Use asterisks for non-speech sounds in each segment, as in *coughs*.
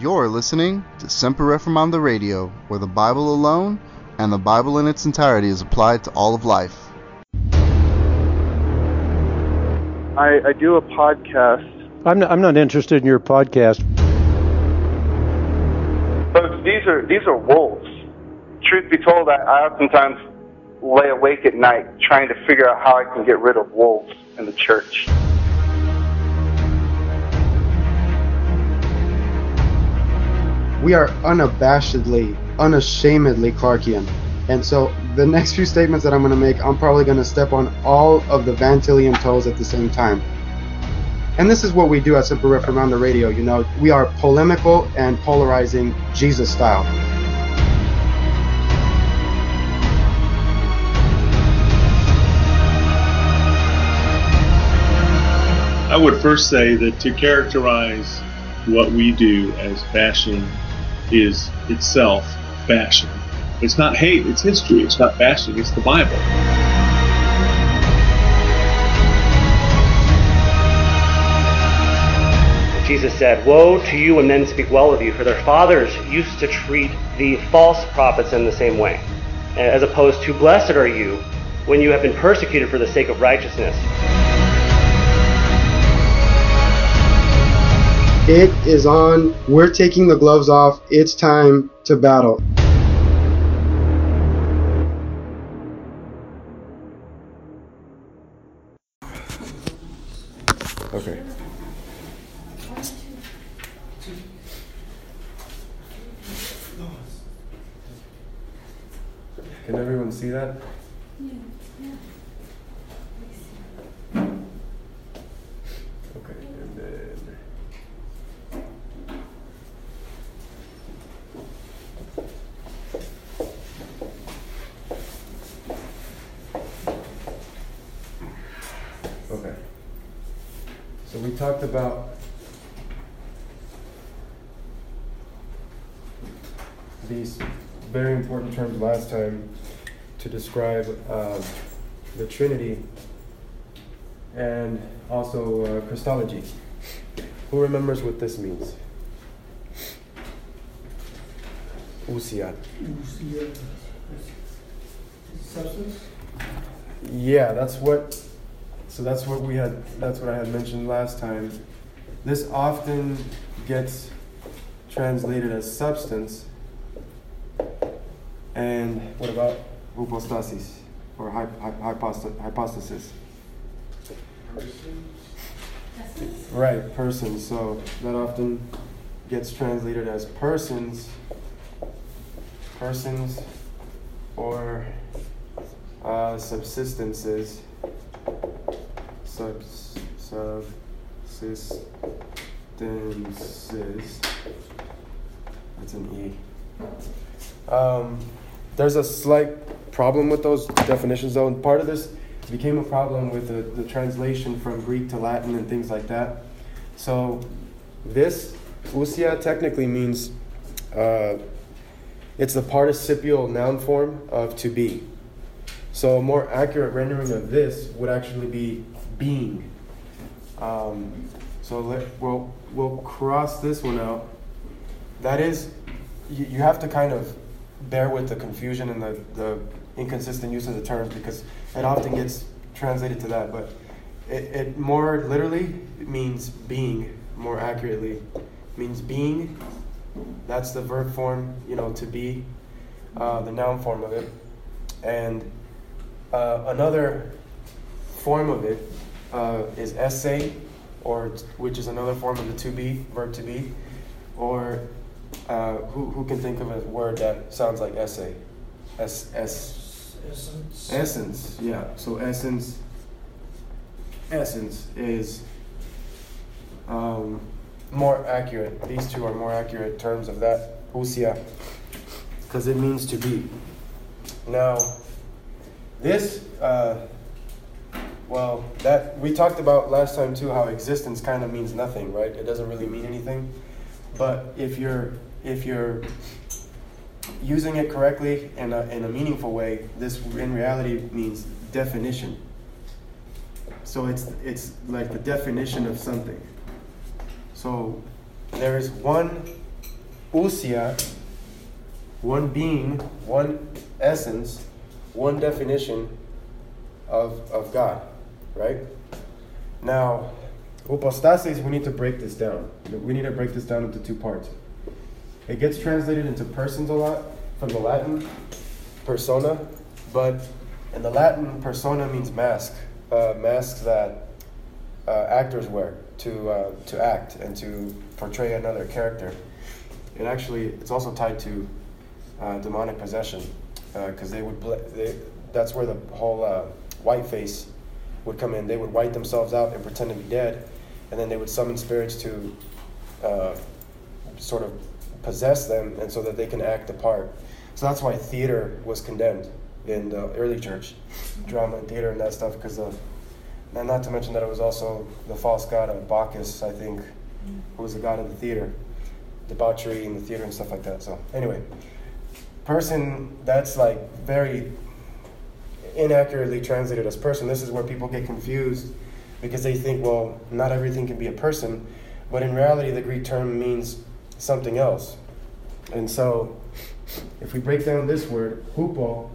You're listening to Semper Reformanda Radio, where the Bible alone and the Bible in its entirety is applied to all of life. I, I do a podcast. I'm not, I'm not interested in your podcast. But these are these are wolves. Truth be told, I, I oftentimes lay awake at night trying to figure out how I can get rid of wolves in the church. We are unabashedly, unashamedly Clarkian. And so the next few statements that I'm going to make, I'm probably going to step on all of the Van Tillian toes at the same time. And this is what we do at Semper the Radio. You know, we are polemical and polarizing Jesus style. I would first say that to characterize what we do as bashing is itself bashing. It's not hate, it's history. It's not bashing, it's the Bible. Jesus said, Woe to you when men speak well of you, for their fathers used to treat the false prophets in the same way, as opposed to, Blessed are you when you have been persecuted for the sake of righteousness. It is on. We're taking the gloves off. It's time to battle. Okay. Can everyone see that? Okay, and then. Okay. So we talked about these very important terms last time to describe uh, the Trinity and also uh, Christology. Who remembers what this means? Ousia. Substance? Yeah, that's what. So that's what we had. That's what I had mentioned last time. This often gets translated as substance. And what about hypostasis or hy- hy- hypost- hypostasis? Right, persons. So that often gets translated as persons, persons, or uh, subsistences. Subs, subsistences. That's an E. Um, there's a slight problem with those definitions, though. And part of this became a problem with the, the translation from Greek to Latin and things like that. So, this, ousia, technically means uh, it's the participial noun form of to be. So, a more accurate rendering of this would actually be being. Um, so, let, we'll, we'll cross this one out. That is, you, you have to kind of bear with the confusion and the, the inconsistent use of the terms because it often gets translated to that. But it, it more literally it means being, more accurately, means being. That's the verb form, you know, to be, uh, the noun form of it. And uh, another form of it uh, is esse, or which is another form of the to be, verb to be, or uh, who, who can think of a word that sounds like esse? S, S, Essence. essence, yeah. So essence, essence is um, more accurate. These two are more accurate terms of that, ousia, because it means to be. Now, this, uh, well, that we talked about last time too, how existence kind of means nothing, right? It doesn't really mean anything. But if you're if you're using it correctly in a, in a meaningful way, this in reality means definition. So it's it's like the definition of something. So there is one ousia, one being, one essence, one definition of, of God, right? Now, hypostasis, we need to break this down. We need to break this down into two parts. It gets translated into persons a lot from the Latin persona, but in the Latin, persona means mask, uh, masks that uh, actors wear to uh, to act and to portray another character. It actually it's also tied to uh, demonic possession because they would bl- they, that's where the whole uh, white face would come in. They would white themselves out and pretend to be dead, and then they would summon spirits to uh, sort of possess them, and so that they can act the part. So that's why theater was condemned in the early church, drama and theater and that stuff, because of and not to mention that it was also the false god of Bacchus, I think, who was the god of the theater, debauchery in the theater and stuff like that. So anyway, person that's like very inaccurately translated as person. This is where people get confused because they think, well, not everything can be a person, but in reality, the Greek term means something else. And so, if we break down this word, hupo,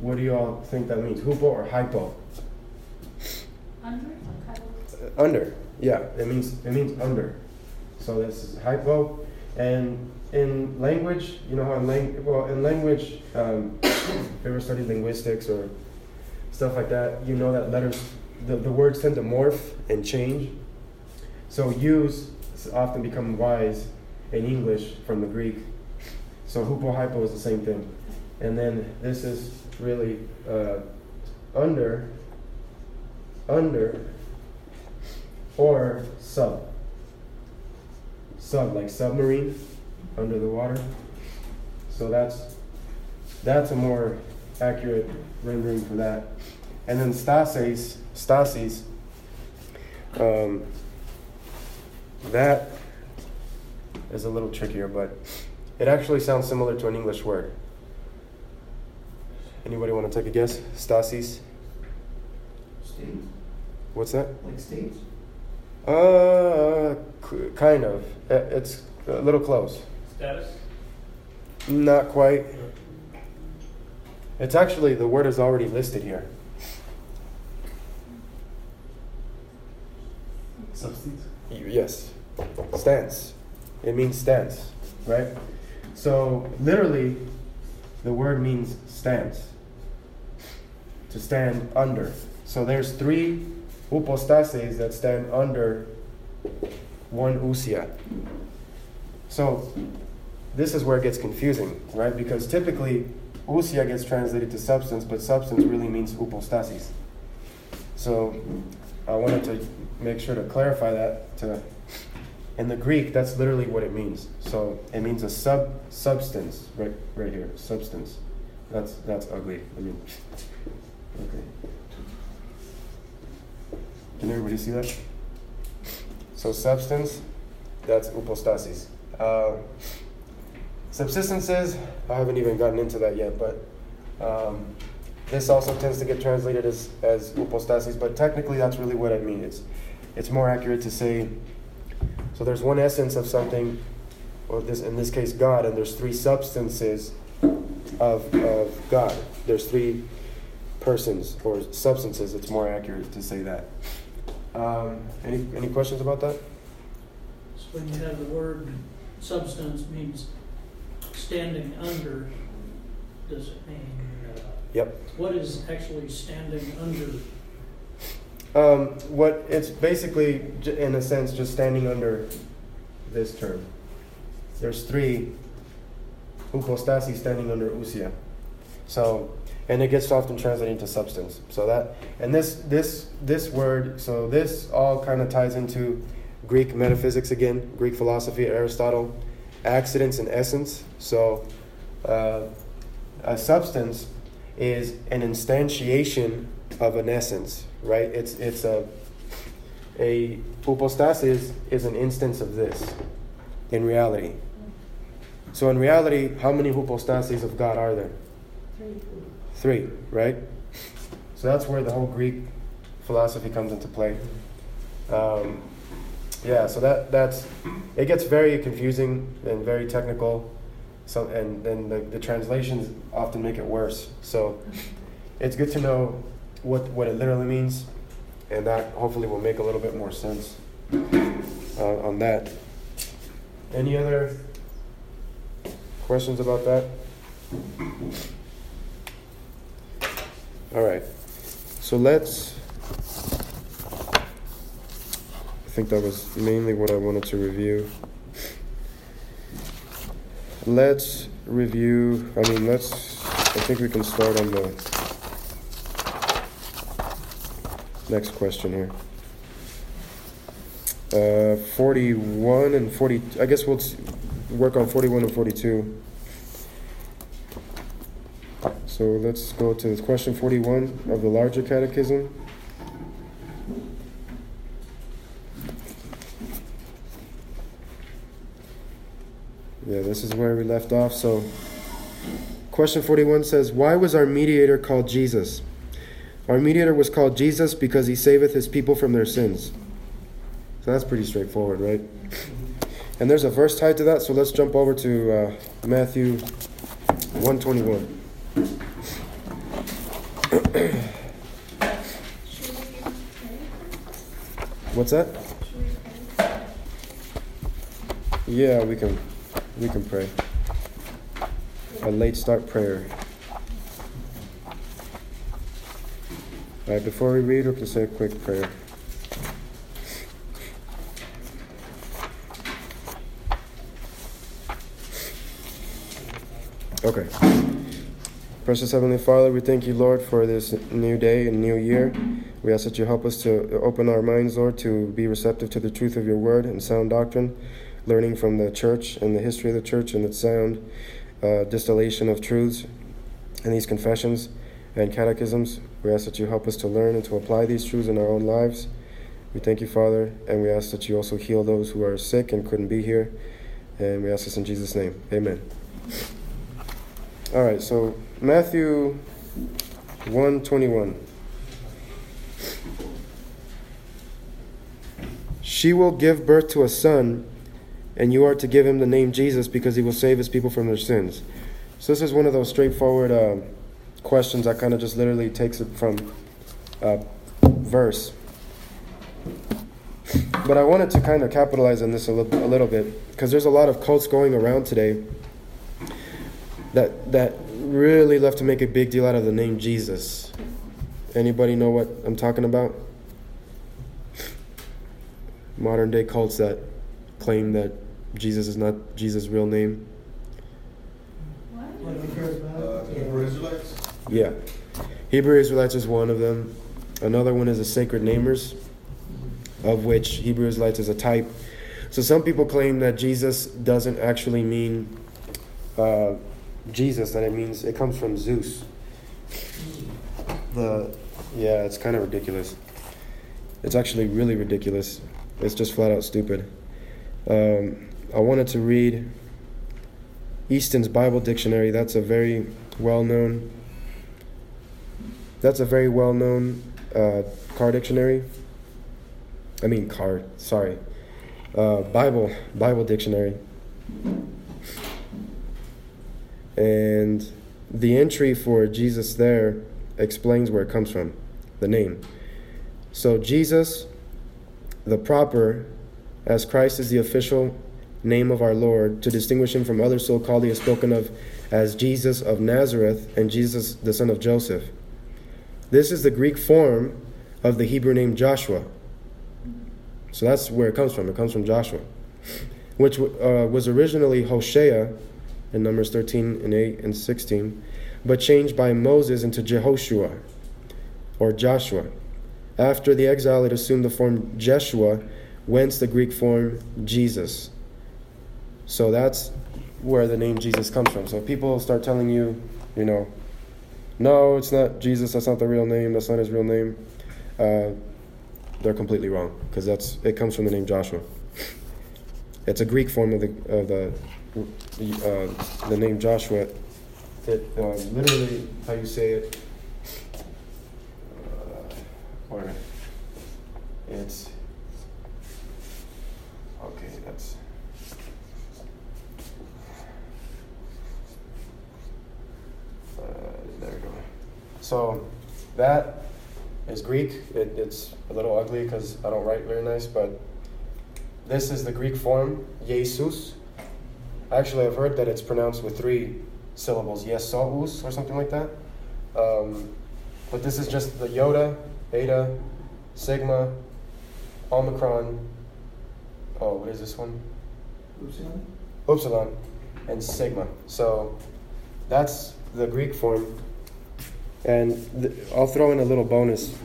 what do you all think that means? Hupo or hypo? Under? Uh, under. Yeah, it means it means under. So this is hypo, and in language, you know how in lang- well in language, um, if you ever studied linguistics or stuff like that, you know that letters, the, the words tend to morph and change. So use often become wise in English from the Greek. So hupo hypo is the same thing, and then this is really uh, under under or sub. Sub, like submarine, under the water. So that's that's a more accurate rendering for that. And then stasis, stasis, um, that is a little trickier, but it actually sounds similar to an English word. Anybody want to take a guess? Stasis? States? What's that? Like states? Uh, kind of. Uh, It's a little close. Status? Not quite. It's actually, the word is already listed here. Substance? Yes. Stance. It means stance, right? So, literally, the word means stance. To stand under. So, there's three upostases that stand under one ousia. So, this is where it gets confusing, right? Because typically, ousia gets translated to substance, but substance really means upostasis. So, I wanted to make sure to clarify that. To, in the Greek, that's literally what it means. So it means a sub substance, right, right here, substance. That's that's ugly. I mean, *laughs* okay. Can everybody see that? So substance, that's upostasis. Uh, subsistences, I haven't even gotten into that yet, but um, this also tends to get translated as, as upostasis, but technically that's really what I mean. It's, it's more accurate to say, so there's one essence of something, or this in this case God, and there's three substances of, of God. There's three persons or substances. It's more accurate to say that. Um, any, any questions about that? So when you have the word substance means standing under, does it mean, uh, Yep. what is actually standing under? Um, what it's basically, in a sense, just standing under this term. There's three upostasi standing under ousia. So, and it gets often translated into substance. So that, and this this this word, so this all kind of ties into Greek metaphysics again, Greek philosophy, Aristotle, accidents and essence. So, uh, a substance is an instantiation of an essence, right? It's it's a a hypostasis is an instance of this in reality. So in reality, how many hypostases of God are there? Three, right? So that's where the whole Greek philosophy comes into play. Um, yeah, so that that's it gets very confusing and very technical. So, and then the, the translations often make it worse. So it's good to know what, what it literally means, and that hopefully will make a little bit more sense uh, on that. Any other questions about that? All right. So let's. I think that was mainly what I wanted to review. Let's review. I mean, let's. I think we can start on the next question here. Uh, 41 and 40. I guess we'll work on 41 and 42. So let's go to question 41 of the larger catechism. This is where we left off. So, question 41 says, Why was our mediator called Jesus? Our mediator was called Jesus because he saveth his people from their sins. So that's pretty straightforward, right? And there's a verse tied to that, so let's jump over to uh, Matthew 121. What's that? Yeah, we can we can pray. A late start prayer. All right, before we read, we can say a quick prayer. Okay. Precious Heavenly Father, we thank you, Lord, for this new day and new year. We ask that you help us to open our minds, Lord, to be receptive to the truth of your word and sound doctrine, learning from the church and the history of the church and its sound uh, distillation of truths and these confessions and catechisms. We ask that you help us to learn and to apply these truths in our own lives. We thank you, Father, and we ask that you also heal those who are sick and couldn't be here. And we ask this in Jesus' name. Amen. All right, so Matthew 121. She will give birth to a son, and you are to give him the name Jesus because he will save his people from their sins. So, this is one of those straightforward uh, questions that kind of just literally takes it from uh, verse. But I wanted to kind of capitalize on this a little, a little bit because there's a lot of cults going around today that that really love to make a big deal out of the name Jesus. Anybody know what I'm talking about? Modern day cults that claim that Jesus is not Jesus' real name. Hebrew Israelites? Yeah. Hebrew Israelites is one of them. Another one is the sacred namers, of which Hebrew Israelites is a type. So some people claim that Jesus doesn't actually mean uh, Jesus, that it means it comes from Zeus. The yeah, it's kind of ridiculous. It's actually really ridiculous. It's just flat out stupid. Um, I wanted to read Easton's Bible Dictionary. That's a very well known. That's a very well known uh, car dictionary. I mean car. Sorry, uh, Bible Bible dictionary. And the entry for Jesus there explains where it comes from, the name. So Jesus, the proper, as Christ is the official name of our Lord, to distinguish him from other so called, he is spoken of as Jesus of Nazareth and Jesus the son of Joseph. This is the Greek form of the Hebrew name Joshua. So that's where it comes from. It comes from Joshua, which uh, was originally Hosea in Numbers 13 and 8 and 16, but changed by Moses into Jehoshua or Joshua. After the exile, it assumed the form Jeshua, whence the Greek form Jesus. So that's where the name Jesus comes from. So people start telling you, you know, no, it's not Jesus, that's not the real name, that's not his real name, uh, they're completely wrong because that's it comes from the name Joshua. It's a Greek form of the of the uh, the name Joshua. It uh, literally how you say it. Uh, or it's okay. That's So that is Greek. It, it's a little ugly because I don't write very nice, but this is the Greek form, Jesus. Actually, I've heard that it's pronounced with three syllables, Yesous or something like that. Um, but this is just the iota, eta, sigma, omicron. Oh, what is this one? Upsilon? Upsilon and sigma. So that's the Greek form. And th- I'll throw in a little bonus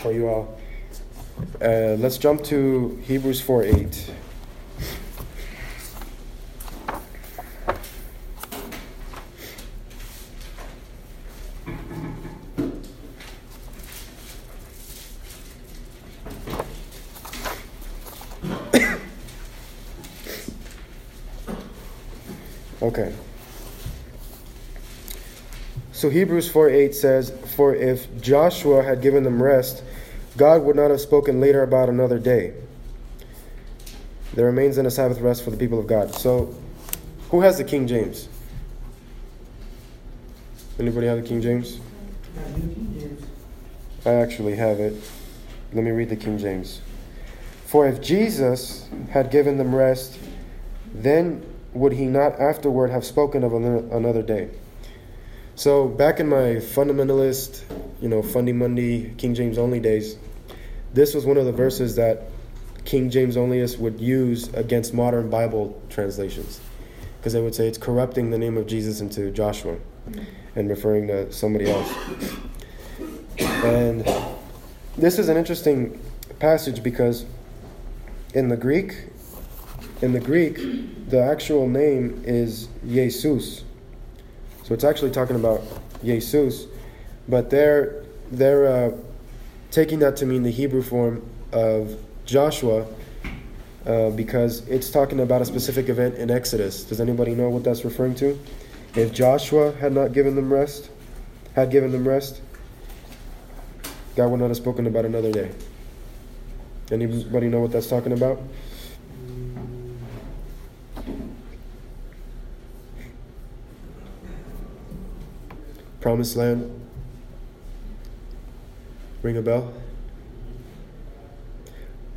for you all. Uh, let's jump to Hebrews 4 8. *coughs* Okay. So Hebrews 4 8 says, For if Joshua had given them rest, God would not have spoken later about another day. There remains then a Sabbath rest for the people of God. So, who has the King James? Anybody have the King James? I actually have it. Let me read the King James. For if Jesus had given them rest, then would he not afterward have spoken of another day? So back in my fundamentalist, you know, Fundy Monday, King James only days, this was one of the verses that King James onlyists would use against modern Bible translations. Because they would say it's corrupting the name of Jesus into Joshua and referring to somebody else. And this is an interesting passage because in the Greek, in the Greek, the actual name is Jesus. So it's actually talking about Jesus, but they're they're uh, taking that to mean the Hebrew form of Joshua uh, because it's talking about a specific event in Exodus. Does anybody know what that's referring to? If Joshua had not given them rest, had given them rest, God would not have spoken about another day. Anybody know what that's talking about? Promised land. Ring a bell?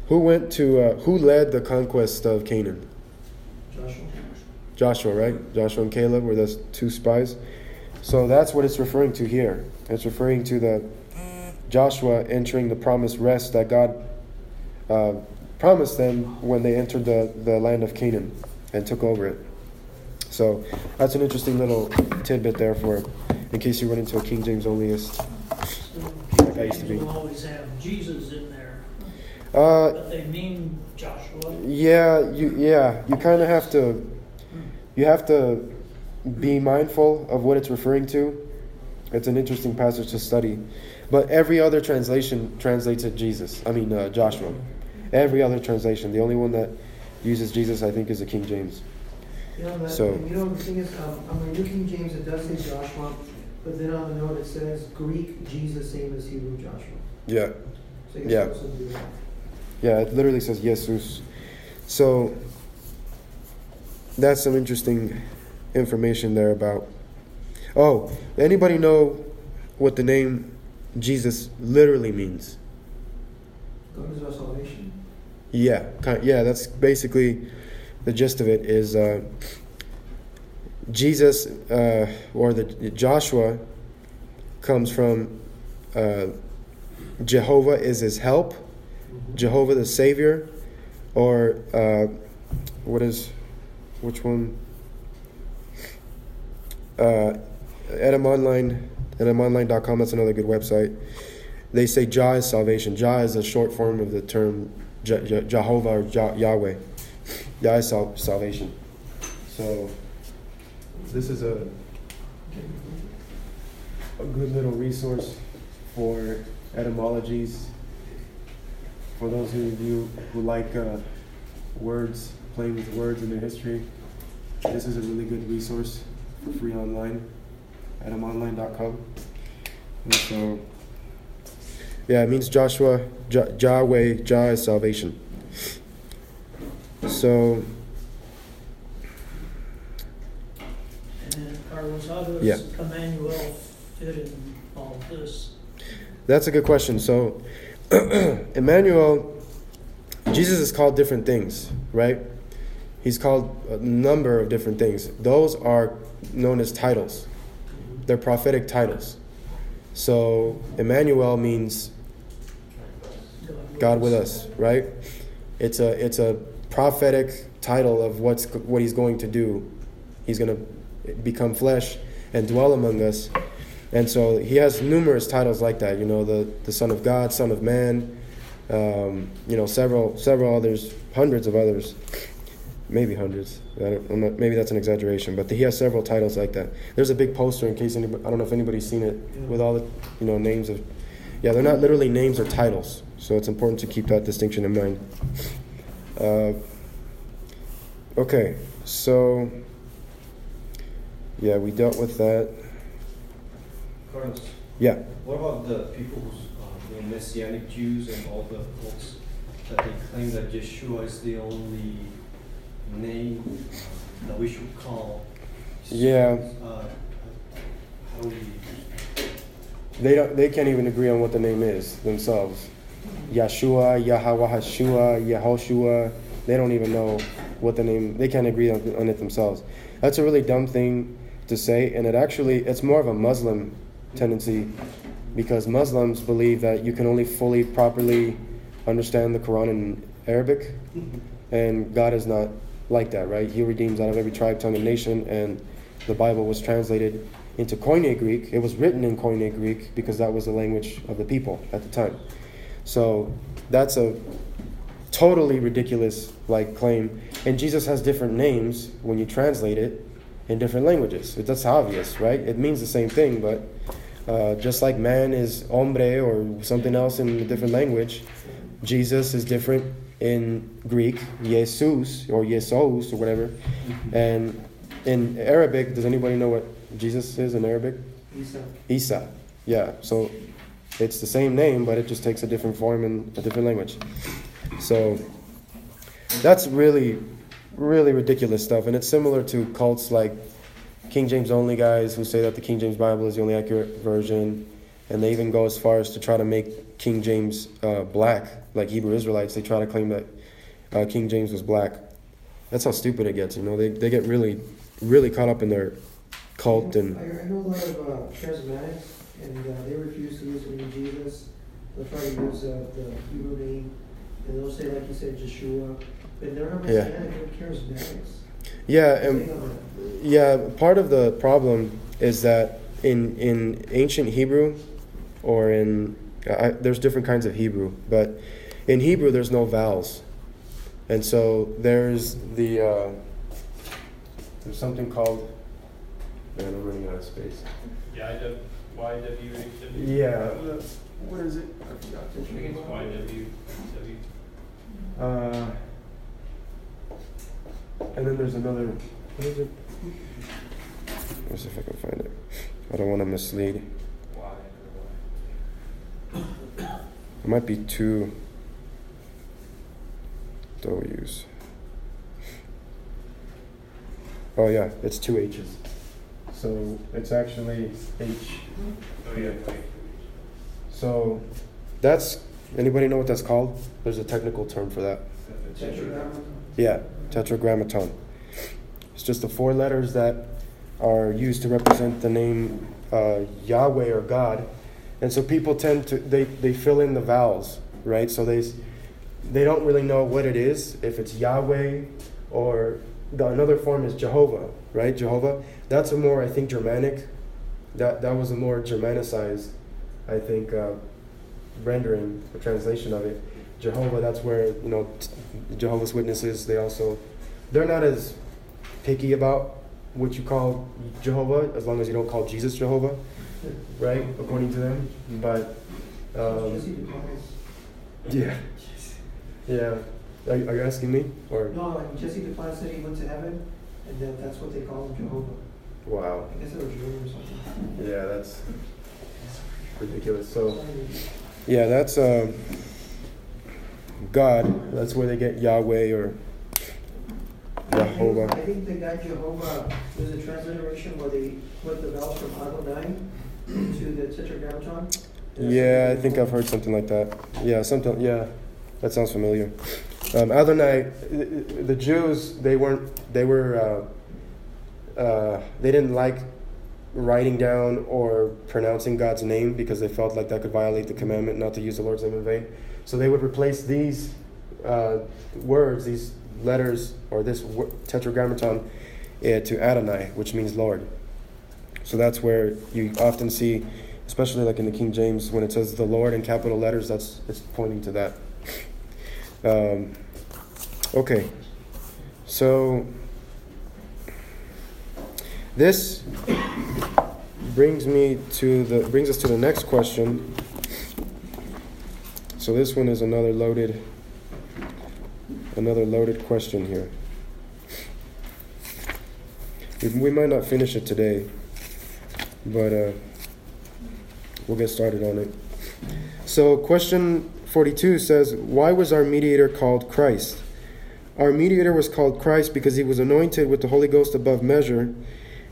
Who went to, uh, who led the conquest of Canaan? Joshua. Joshua, right? Joshua and Caleb were those two spies. So that's what it's referring to here. It's referring to the Joshua entering the promised rest that God uh, promised them when they entered the, the land of Canaan and took over it. So that's an interesting little tidbit there for in case you run into a King James onlyist. Like I used to be. Will always have Jesus in there, Uh, but they mean Joshua. Yeah, you yeah, you kind of have to you have to be mindful of what it's referring to. It's an interesting passage to study. But every other translation translates it Jesus. I mean uh, Joshua. Every other translation. The only one that uses Jesus I think is the King James. You know, that, So- you know, the thing is, um, on the New King James, it does say Joshua, but then on the note it says Greek Jesus, same as Hebrew Joshua. Yeah. So Yeah. also do that. Yeah, it literally says Jesus. So that's some interesting information there about. Oh, anybody know what the name Jesus literally means? God is our salvation. Yeah, yeah, that's basically the gist of it. Is uh, Jesus uh, or the Joshua comes from uh, Jehovah is his help, Jehovah the Savior, or uh, what is which one? Uh, Etymonline, at etymonline.com, that's another good website. They say Jah is salvation. Jah is a short form of the term Je- Je- Jehovah or Jah- Yahweh. Yah is sal- salvation. So, this is a, a good little resource for etymologies. For those of you who like uh, words, playing with words and their history, this is a really good resource for free online, etymonline.com. And so, yeah, it means Joshua, Jah- Yahweh, Jah is salvation. So, Then how does Yeah. Emmanuel fit in all this? That's a good question. So, *clears throat* Emmanuel, Jesus is called different things, right? He's called a number of different things. Those are known as titles. They're prophetic titles. So, Emmanuel means God with us, right? It's a it's a prophetic title of what's what he's going to do. He's going to become flesh and dwell among us. And so he has numerous titles like that. You know, the the Son of God, Son of Man. Um, you know, several several others, hundreds of others, maybe hundreds. Not, maybe that's an exaggeration, but he has several titles like that. There's a big poster in case anybody, I don't know if anybody's seen it with all the you know names of. Yeah, they're not literally names or titles, so it's important to keep that distinction in mind. Uh, okay, so yeah, we dealt with that. Carlos. Yeah. What about the people who's uh, the Messianic Jews and all the folks that they claim that Yeshua is the only name uh, that we should call? Yeah. Uh, how we They don't. They can't even agree on what the name is themselves. Yeshua, Yahweh, Hashua, Yehoshua. They don't even know what the name. They can't agree on, on it themselves. That's a really dumb thing to say, and it actually it's more of a Muslim tendency because Muslims believe that you can only fully properly understand the Quran in Arabic, and God is not like that, right? He redeems out of every tribe, tongue, and nation, and the Bible was translated into Koine Greek. It was written in Koine Greek because that was the language of the people at the time. So that's a totally ridiculous like claim. And Jesus has different names when you translate it in different languages. That's obvious, right? It means the same thing, but uh, just like man is hombre or something else in a different language, Jesus is different in Greek, Jesus or Yesos or whatever. And in Arabic, does anybody know what Jesus is in Arabic? Isa. Isa. Yeah. So it's the same name, but it just takes a different form in a different language. So that's really, really ridiculous stuff. And it's similar to cults like King James only guys who say that the King James Bible is the only accurate version. And they even go as far as to try to make King James uh, black, like Hebrew Israelites. They try to claim that uh, King James was black. That's how stupid it gets, you know. They, they get really, really caught up in their cult and. I, know a lot of uh, charismatics, and uh, they refuse to use the name Jesus. They'll try to use uh, the Hebrew name, and they'll say, like you said, Joshua. But they're not Yeah. Messianic, charismatics. Yeah, and yeah, part of the problem is that in in ancient Hebrew, or in I, there's different kinds of Hebrew, but in Hebrew there's no vowels, and so there's the uh, there's something called. Man, I'm running out of space. YW, YWHW? Yeah, what is it? I forgot. I think it's YWW. Uh, and then there's another. What is it? Let's see if I can find it. I don't want to mislead. It might be two W's. Oh yeah, it's two H's. So it's actually H. Oh, yeah. So that's anybody know what that's called? There's a technical term for that. Tetragrammaton. Yeah, tetragrammaton. It's just the four letters that are used to represent the name uh, Yahweh or God, and so people tend to they, they fill in the vowels, right? So they they don't really know what it is if it's Yahweh or the, another form is Jehovah, right? Jehovah. That's a more I think Germanic. That that was a more Germanicized, I think, uh, rendering or translation of it. Jehovah. That's where you know Jehovah's Witnesses. They also they're not as picky about what you call Jehovah, as long as you don't call Jesus Jehovah, right? According to them. But um, yeah, yeah. Are, are you asking me or No, like Jesse Duplantis said he went to heaven, and then that's what they call him Jehovah. wow? I guess it was Jehovah or something. Yeah, that's ridiculous. So yeah, that's um, God. That's where they get Yahweh or Jehovah. I think the guy Jehovah, there's a transliteration where they put the vowels from Adonai to the Tetragrammaton? Yeah, I think I've heard something like that. Yeah, something. Yeah, that sounds familiar. Um, Adonai, the- the Jews, they weren't. They were. Uh, uh, they didn't like writing down or pronouncing God's name because they felt like that could violate the commandment not to use the Lord's name in vain. So they would replace these uh, words, these letters, or this tetragrammaton uh, to Adonai, which means Lord. So that's where you often see, especially like in the King James, when it says the Lord in capital letters, that's it's pointing to that. Um, okay, so this brings me to the brings us to the next question. So this one is another loaded another loaded question here. We, might not finish it today, but uh, we'll get started on it. So, question 42 says, Why was our mediator called Christ? Our mediator was called Christ because he was anointed with the Holy Ghost above measure,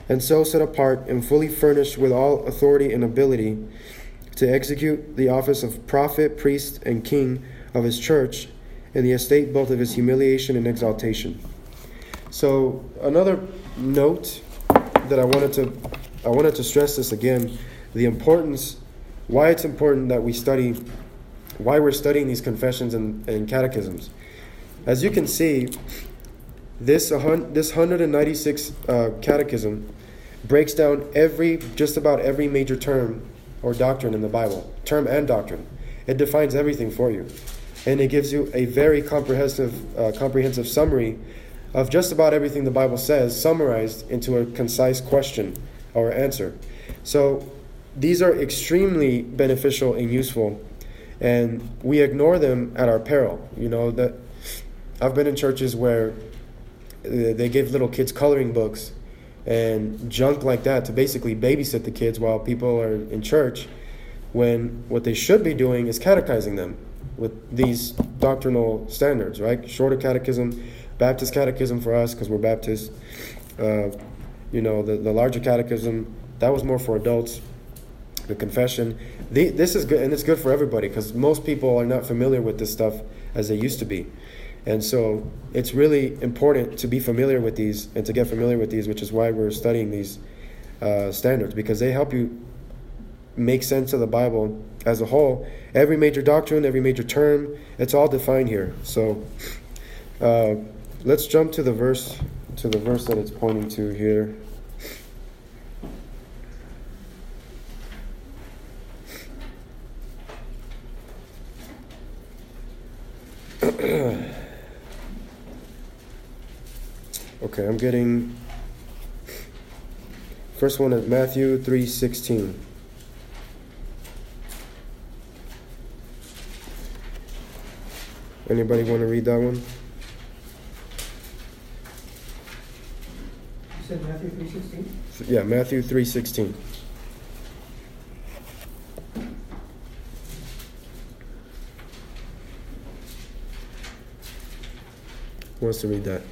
and so set apart and fully furnished with all authority and ability to execute the office of prophet, priest, and king of his church in the estate both of his humiliation and exaltation. So, another note that I wanted to I wanted to stress this again, the importance why it's important that we study why we're studying these confessions and, and catechisms. As you can see, this, this 196 uh, catechism breaks down every, just about every major term or doctrine in the Bible, term and doctrine. It defines everything for you. And it gives you a very comprehensive, uh, comprehensive summary of just about everything the Bible says, summarized into a concise question or answer. So these are extremely beneficial and useful and we ignore them at our peril. You know that I've been in churches where uh, they give little kids coloring books and junk like that to basically babysit the kids while people are in church when what they should be doing is catechizing them with these doctrinal standards, right? Shorter catechism, Baptist catechism for us because we're Baptist. Uh, you know, the, the larger catechism, that was more for adults the confession. The, this is good, and it's good for everybody because most people are not familiar with this stuff as they used to be. And so it's really important to be familiar with these and to get familiar with these, which is why we're studying these uh, standards because they help you make sense of the Bible as a whole. Every major doctrine, every major term, it's all defined here. So uh, let's jump to the verse to the verse that it's pointing to here. *clears throat* okay, I'm getting first one is Matthew 3:16. Anybody want to read that one? You said Matthew three sixteen? Yeah, Matthew 3:16. Who wants to read that?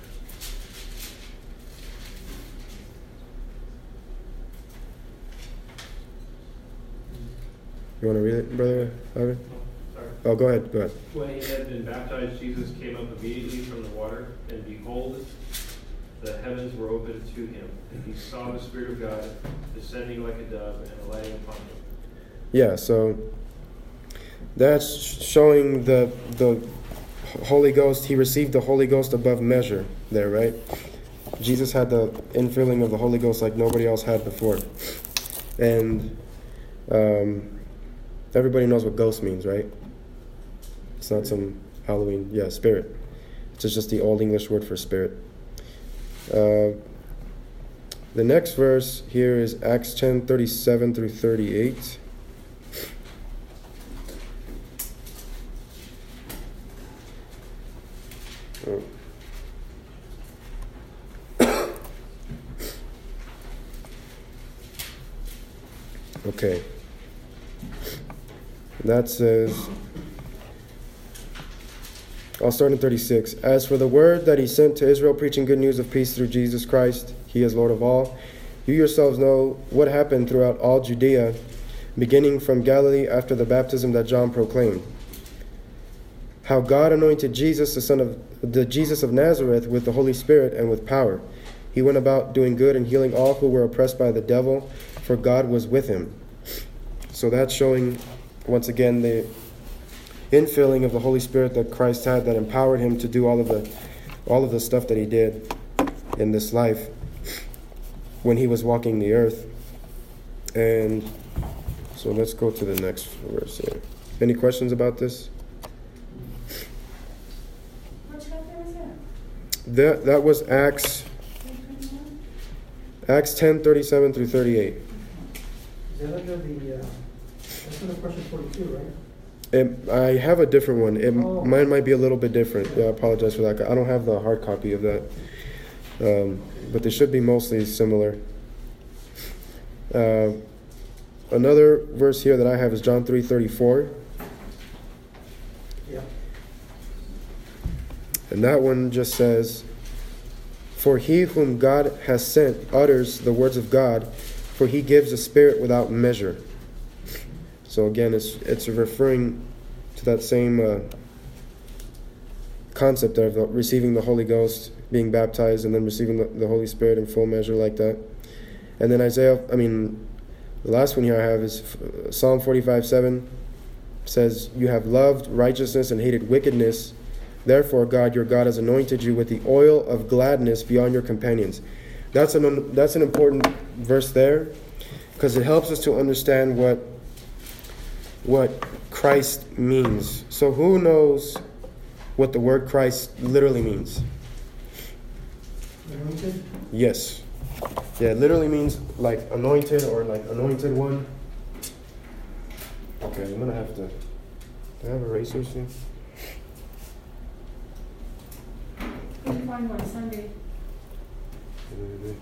You want to read it, brother Ivan? Sorry. Oh, go ahead. Go ahead. When he had been baptized, Jesus came up immediately from the water, and behold, the heavens were opened to him, and he saw the Spirit of God descending like a dove and alighting upon him. Yeah, so that's showing the the Holy Ghost. He received the Holy Ghost above measure there, right? Jesus had the infilling of the Holy Ghost like nobody else had before, and um, everybody knows what ghost means, right? It's not some Halloween, yeah, spirit. It's just the old English word for spirit. Uh, the next verse here is Acts ten thirty seven through thirty eight. Oh. *coughs* Okay. That says, I'll start in 36. As for the word that he sent to Israel, preaching good news of peace through Jesus Christ, he is Lord of all. You yourselves know what happened throughout all Judea, beginning from Galilee after the baptism that John proclaimed. How God anointed Jesus, the son of the Jesus of Nazareth, with the Holy Spirit and with power. He went about doing good and healing all who were oppressed by the devil, for God was with him. So that's showing once again the infilling of the Holy Spirit that Christ had that empowered him to do all of the all of the stuff that he did in this life when he was walking the earth. And so let's go to the next verse here. Any questions about this? That that was Acts Acts ten thirty seven through thirty eight. Is that under the, uh, that's question forty-two, right? It, I have a different one. It, Oh. Mine might be a little bit different. Yeah, I apologize for that. I don't have the hard copy of that, um, but they should be mostly similar. Uh, another verse here that I have is John three thirty four, Yeah. and that one just says, "For he whom God has sent utters the words of God, for he gives a spirit without measure." So again, it's it's referring to that same uh, concept of receiving the Holy Ghost, being baptized, and then receiving the, the Holy Spirit in full measure like that. And then Isaiah, I mean, the last one here I have is uh, Psalm 45 7 says, You have loved righteousness and hated wickedness. Therefore, God, your God, has anointed you with the oil of gladness beyond your companions. That's an, that's an important verse there because it helps us to understand what what Christ means. So who knows what the word Christ literally means? Anointed? Yes. Yeah, it literally means like anointed or like anointed one. Okay, I'm gonna have to. Do I have erasers here? Couldn't find one Sunday. *laughs*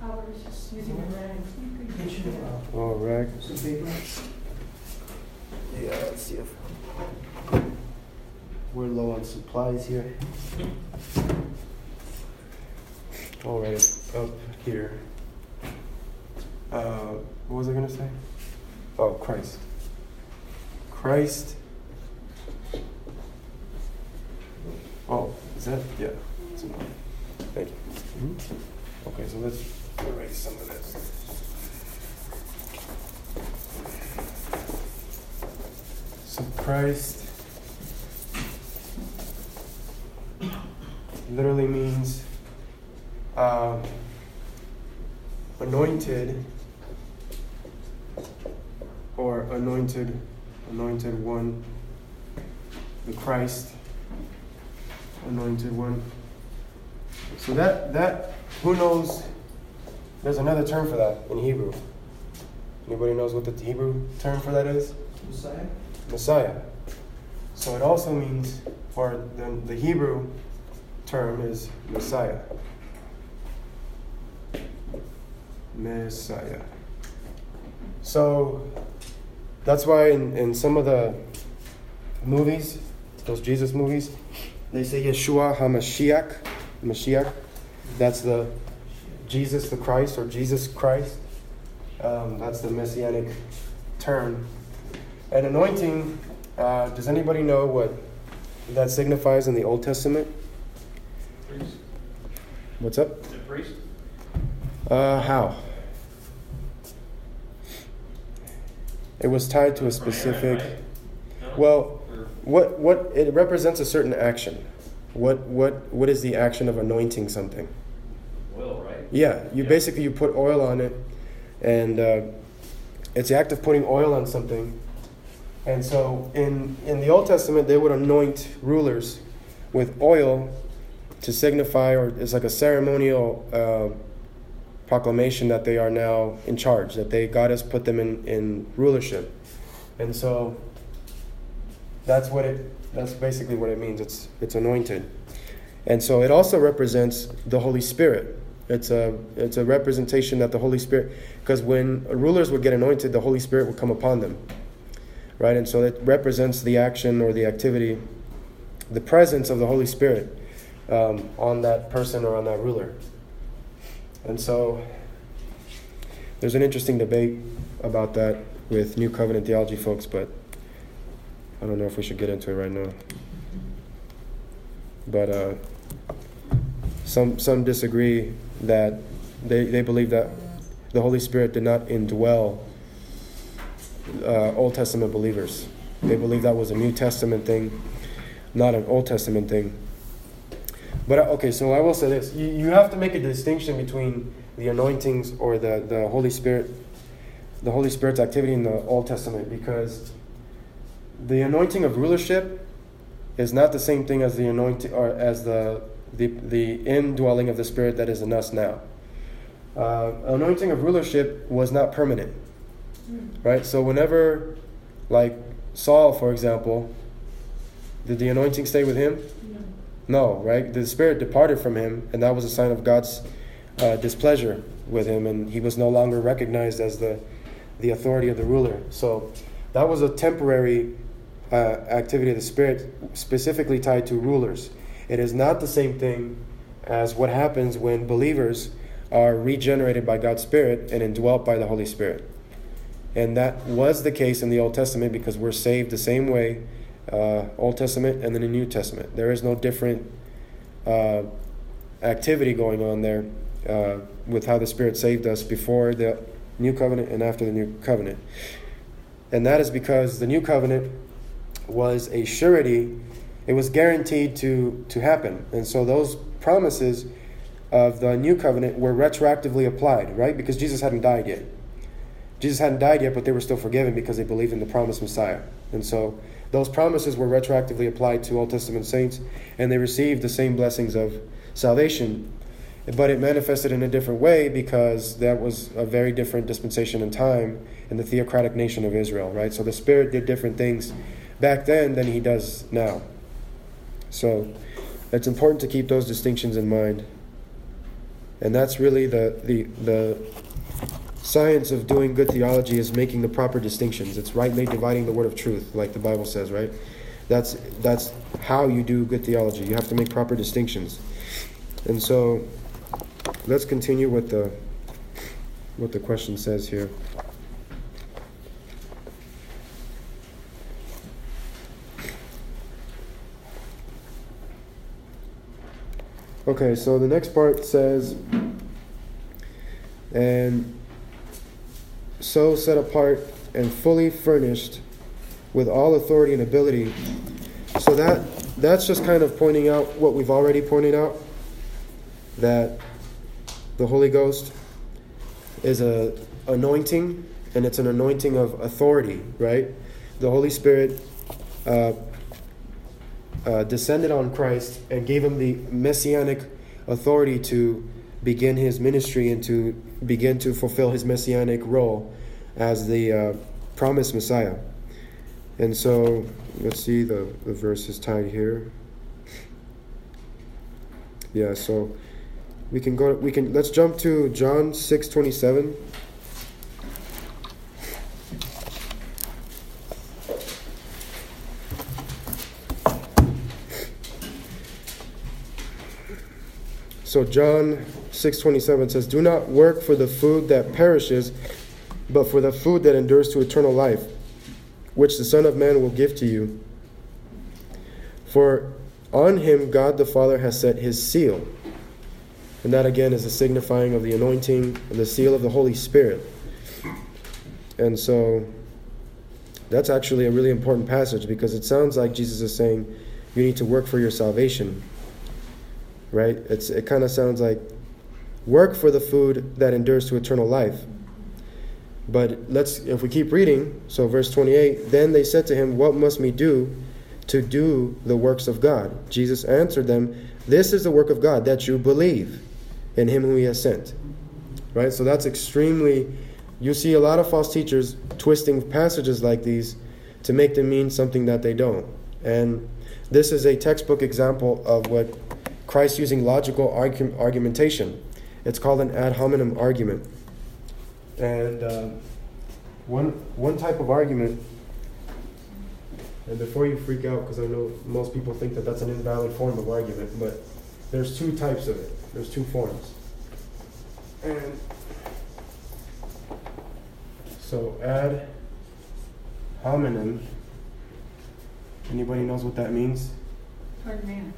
I was just using a rag. Get you, Oh, rag. some paper? Yeah, let's see if we're low on supplies here. All right, up here. Uh, what was I gonna say? Oh, Christ. Christ. Oh, is that? Yeah. Thank you. Okay, so let's erase some of this. So Christ literally means um, anointed or anointed, anointed one, the Christ, anointed one. So that that who knows? There's another term for that in Hebrew. Anybody knows what the Hebrew term for that is? Messiah? Messiah. So it also means, or the, the Hebrew term is Messiah. Messiah. So that's why in, in some of the movies, those Jesus movies, they say Yeshua HaMashiach. Mashiach. That's the Jesus the Christ or Jesus Christ. Um, that's the messianic term. And anointing, uh, does anybody know what that signifies in the Old Testament? Priest? What's up? The priest? Uh, how? It was tied to a specific. Well, what what it represents a certain action. What what what is the action of anointing something? Oil, right? Yeah, you basically you put oil on it, and uh, it's the act of putting oil on something. And so in in the Old Testament, they would anoint rulers with oil to signify, or it's like a ceremonial uh, proclamation that they are now in charge, that they God has put them in in rulership, and so that's what it. That's basically what it means. It's it's anointed, and so it also represents the Holy Spirit. It's a it's a representation that the Holy Spirit, because when rulers would get anointed, the Holy Spirit would come upon them, right? And so it represents the action or the activity, the presence of the Holy Spirit um, on that person or on that ruler. And so there's an interesting debate about that with New Covenant theology folks, but I don't know if we should get into it right now. But uh, some some disagree that they, they believe that the Holy Spirit did not indwell uh, Old Testament believers. They believe that was a New Testament thing, not an Old Testament thing. But uh, okay, so I will say this: you, you have to make a distinction between the anointings or the, the Holy Spirit, the Holy Spirit's activity in the Old Testament, because the anointing of rulership is not the same thing as the anointing or as the the, the indwelling of the Spirit that is in us now. Uh, anointing of rulership was not permanent, right? So whenever, like Saul, for example, did the anointing stay with him? No, right? The Spirit departed from him, and that was a sign of God's uh, displeasure with him, and he was no longer recognized as the the authority of the ruler. So that was a temporary uh, activity of the Spirit, specifically tied to rulers. It is not the same thing as what happens when believers are regenerated by God's Spirit and indwelt by the Holy Spirit. And that was the case in the Old Testament because we're saved the same way, uh, Old Testament and then the New Testament. There is no different uh, activity going on there uh, with how the Spirit saved us before the New Covenant and after the New Covenant. And that is because the New Covenant was a surety it was guaranteed to, to happen. And so those promises of the new covenant were retroactively applied, right? Because Jesus hadn't died yet. Jesus hadn't died yet, but they were still forgiven because they believed in the promised Messiah. And so those promises were retroactively applied to Old Testament saints, and they received the same blessings of salvation. But it manifested in a different way because that was a very different dispensation in time in the theocratic nation of Israel, right? So the Spirit did different things back then than he does now. So it's important to keep those distinctions in mind. And that's really the, the, the science of doing good theology is making the proper distinctions. It's rightly dividing the word of truth, like the Bible says, right? That's, that's how you do good theology. You have to make proper distinctions. And so let's continue with the, what the question says here. Okay, so the next part says, and so set apart and fully furnished with all authority and ability. So that that's just kind of pointing out what we've already pointed out that the Holy Ghost is a anointing and it's an anointing of authority, right? The Holy Spirit uh, uh, descended on Christ and gave him the messianic authority to begin his ministry and to begin to fulfill his messianic role as the uh, promised Messiah. And so, let's see, the, the verse is tied here. Yeah, so we can go, we can, let's jump to John 6 27. So John 6:27 says, "Do not work for the food that perishes, but for the food that endures to eternal life, which the Son of Man will give to you. For on him God the Father has set his seal." And that again is a signifying of the anointing and the seal of the Holy Spirit. And so that's actually a really important passage because it sounds like Jesus is saying you need to work for your salvation right? It's, it kind of sounds like work for the food that endures to eternal life. But let's, if we keep reading, so verse 28, then they said to him, What must we do to do the works of God? Jesus answered them, This is the work of God, that you believe in him whom he has sent. Right? So that's extremely, you see a lot of false teachers twisting passages like these to make them mean something that they don't. And this is a textbook example of what Christ using logical argu- argumentation. It's called an ad hominem argument. And uh, one, one type of argument, and before you freak out, because I know most people think that that's an invalid form of argument, but there's two types of it. There's two forms. And So ad hominem. Anybody knows what that means? Toward man.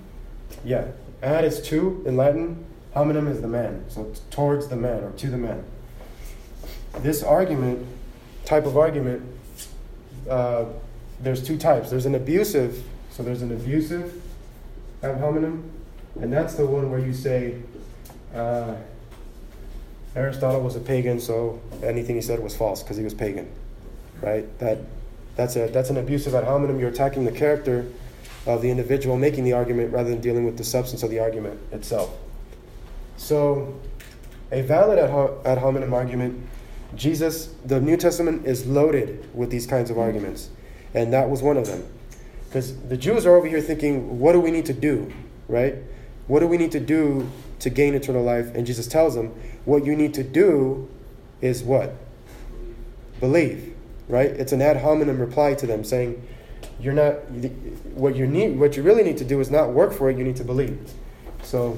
Yeah. Ad is two in Latin. Hominem is the man. So towards the man or to the man. This argument, type of argument, uh, there's two types. There's an abusive. So there's an abusive ad hominem, and that's the one where you say. Uh, Aristotle was a pagan, so anything he said was false because he was pagan, right? That that's a that's an abusive ad hominem. You're attacking the character of the individual making the argument rather than dealing with the substance of the argument itself. So, a valid ad, ad hominem argument, Jesus, the New Testament is loaded with these kinds of arguments, and that was one of them. Because the Jews are over here thinking, what do we need to do, right? What do we need to do to gain eternal life? And Jesus tells them, what you need to do is what? Believe, right? It's an ad hominem reply to them saying, you're not what you need what you really need to do is not work for it you need to believe so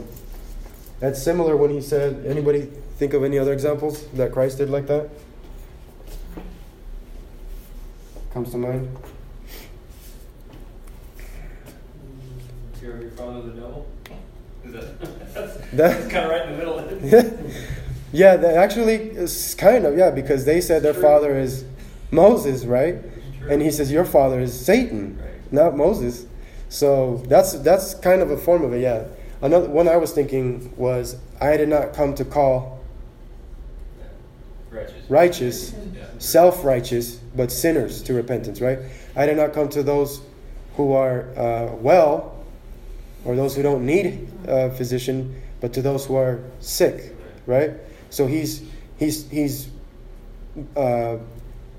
that's similar when he said anybody think of any other examples that christ did like that? Comes to mind? You're your father the devil? Is *laughs* that, that's, That- that's kind of right in the middle. Of *laughs* it. yeah that actually is kind of yeah because they said their father is moses right? And he says your father is satan not moses. So that's that's kind of a form of it yeah another one i was thinking was i did not come to call Righteous. righteous Yeah. self-righteous but sinners to repentance right i did not come to those who are uh, well or those who don't need a physician but to those who are sick right so he's he's he's uh,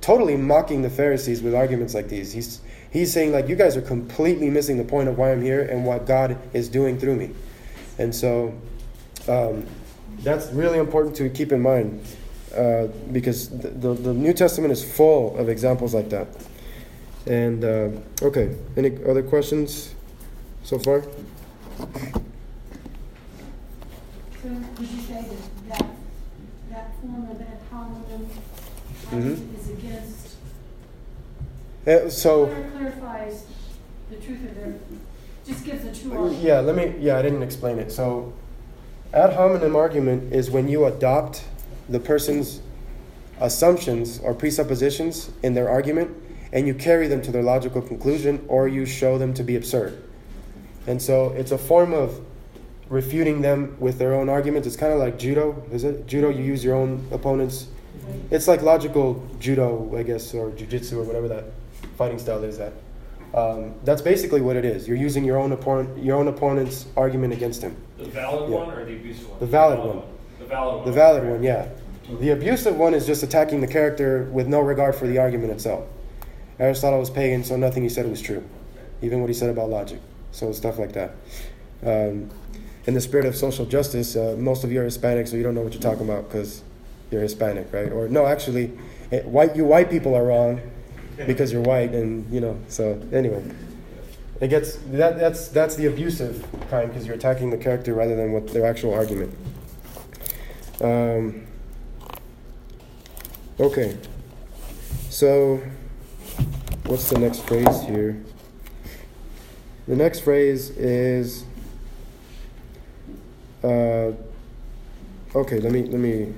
totally mocking the pharisees with arguments like these he's he's saying like you guys are completely missing the point of why i'm here and what god is doing through me and so um, that's really important to keep in mind uh, because the, the, the New Testament is full of examples like that. And uh, okay, any other questions so far? So would you say that that, that form of hominem Mhm. is against, Uh, so clarifies the truth of their, just gives a true argument? yeah, let me. Yeah, I didn't explain it. So ad hominem argument is when you adopt the person's assumptions or presuppositions in their argument and you carry them to their logical conclusion or you show them to be absurd. And so it's a form of refuting them with their own arguments. It's kind of like judo, is it? Judo, you use your own opponent's. It's like logical judo, I guess, or jujitsu or whatever that fighting style is. That um, that's basically what it is. You're using your own opponent, your own opponent's argument against him. The valid Yeah. one or the abusive one? The valid one. The valid one. The valid one, yeah. The abusive one is just attacking the character with no regard for the argument itself. Aristotle was pagan, so nothing he said was true, even what he said about logic. So stuff like that. Um, in the spirit of social justice, uh, most of you are Hispanic, so you don't know what you're talking about because you're Hispanic, right? Or no, actually, it, white you white people are wrong because you're white, and you know. So anyway, it gets that that's that's the abusive kind because you're attacking the character rather than what their actual argument. Um, okay. So, what's the next phrase here? The next phrase is. Uh, okay, let me let me.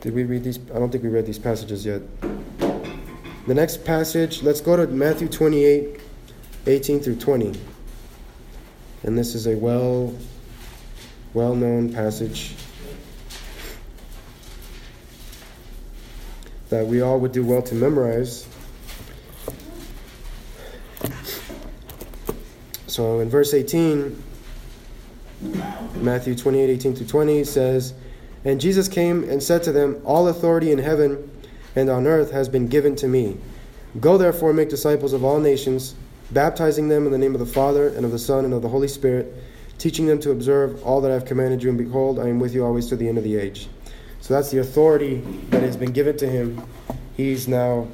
Did we read these? I don't think we read these passages yet. The next passage, let's go to Matthew 28, 18 through 20. And this is a well well known passage that we all would do well to memorize. So in verse 18, Matthew 28 18 through 20 says, And Jesus came and said to them, All authority in heaven and on earth has been given to me. Go therefore, make disciples of all nations, baptizing them in the name of the Father, and of the Son, and of the Holy Spirit, teaching them to observe all that I have commanded you, and behold, I am with you always to the end of the age. So that's the authority that has been given to him. He's now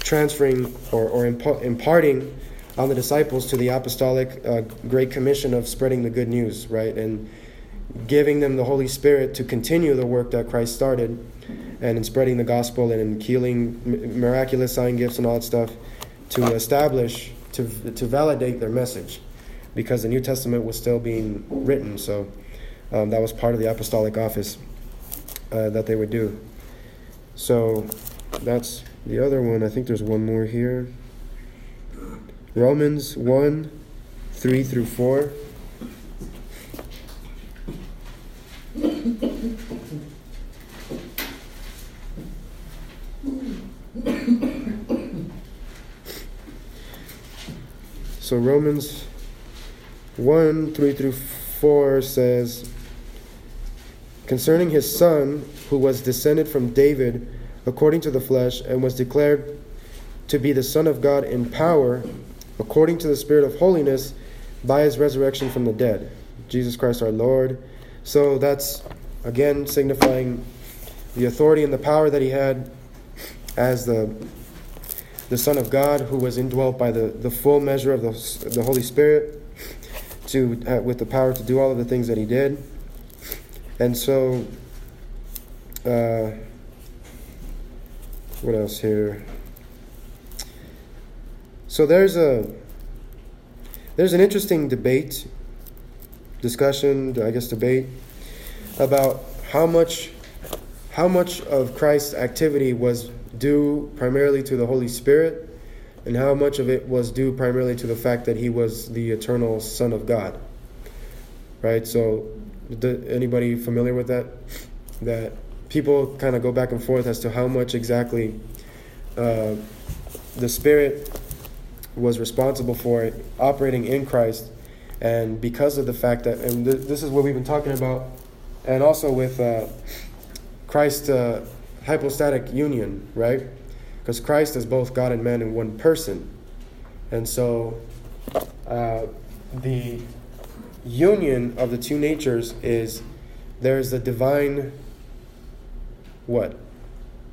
transferring or, or imp- imparting on the disciples to the apostolic uh, great commission of spreading the good news, right? And giving them the Holy Spirit to continue the work that Christ started. And in spreading the gospel and in healing, miraculous sign gifts and all that stuff to establish, to, to validate their message because the New Testament was still being written. So um, that was part of the apostolic office uh, that they would do. So that's the other one. I think there's one more here. Romans 1 3 through 4. Romans 1 3 through 4 says, Concerning his son, who was descended from David according to the flesh, and was declared to be the Son of God in power, according to the Spirit of holiness, by his resurrection from the dead. Jesus Christ our Lord. So that's again signifying the authority and the power that he had as the the Son of God, who was indwelt by the, the full measure of the, the Holy Spirit, to uh, with the power to do all of the things that he did. And so, uh, what else here? So there's a there's an interesting debate, discussion, I guess debate about how much how much of Christ's activity was due primarily to the Holy Spirit and how much of it was due primarily to the fact that he was the eternal Son of God. Right? So anybody familiar with that? That people kind of go back and forth as to how much exactly uh, the Spirit was responsible for it, operating in Christ, and because of the fact that, and th- this is what we've been talking about, and also with uh, Christ uh, hypostatic union, right? Because Christ is both God and man in one person, and so uh, the union of the two natures is there's the divine what?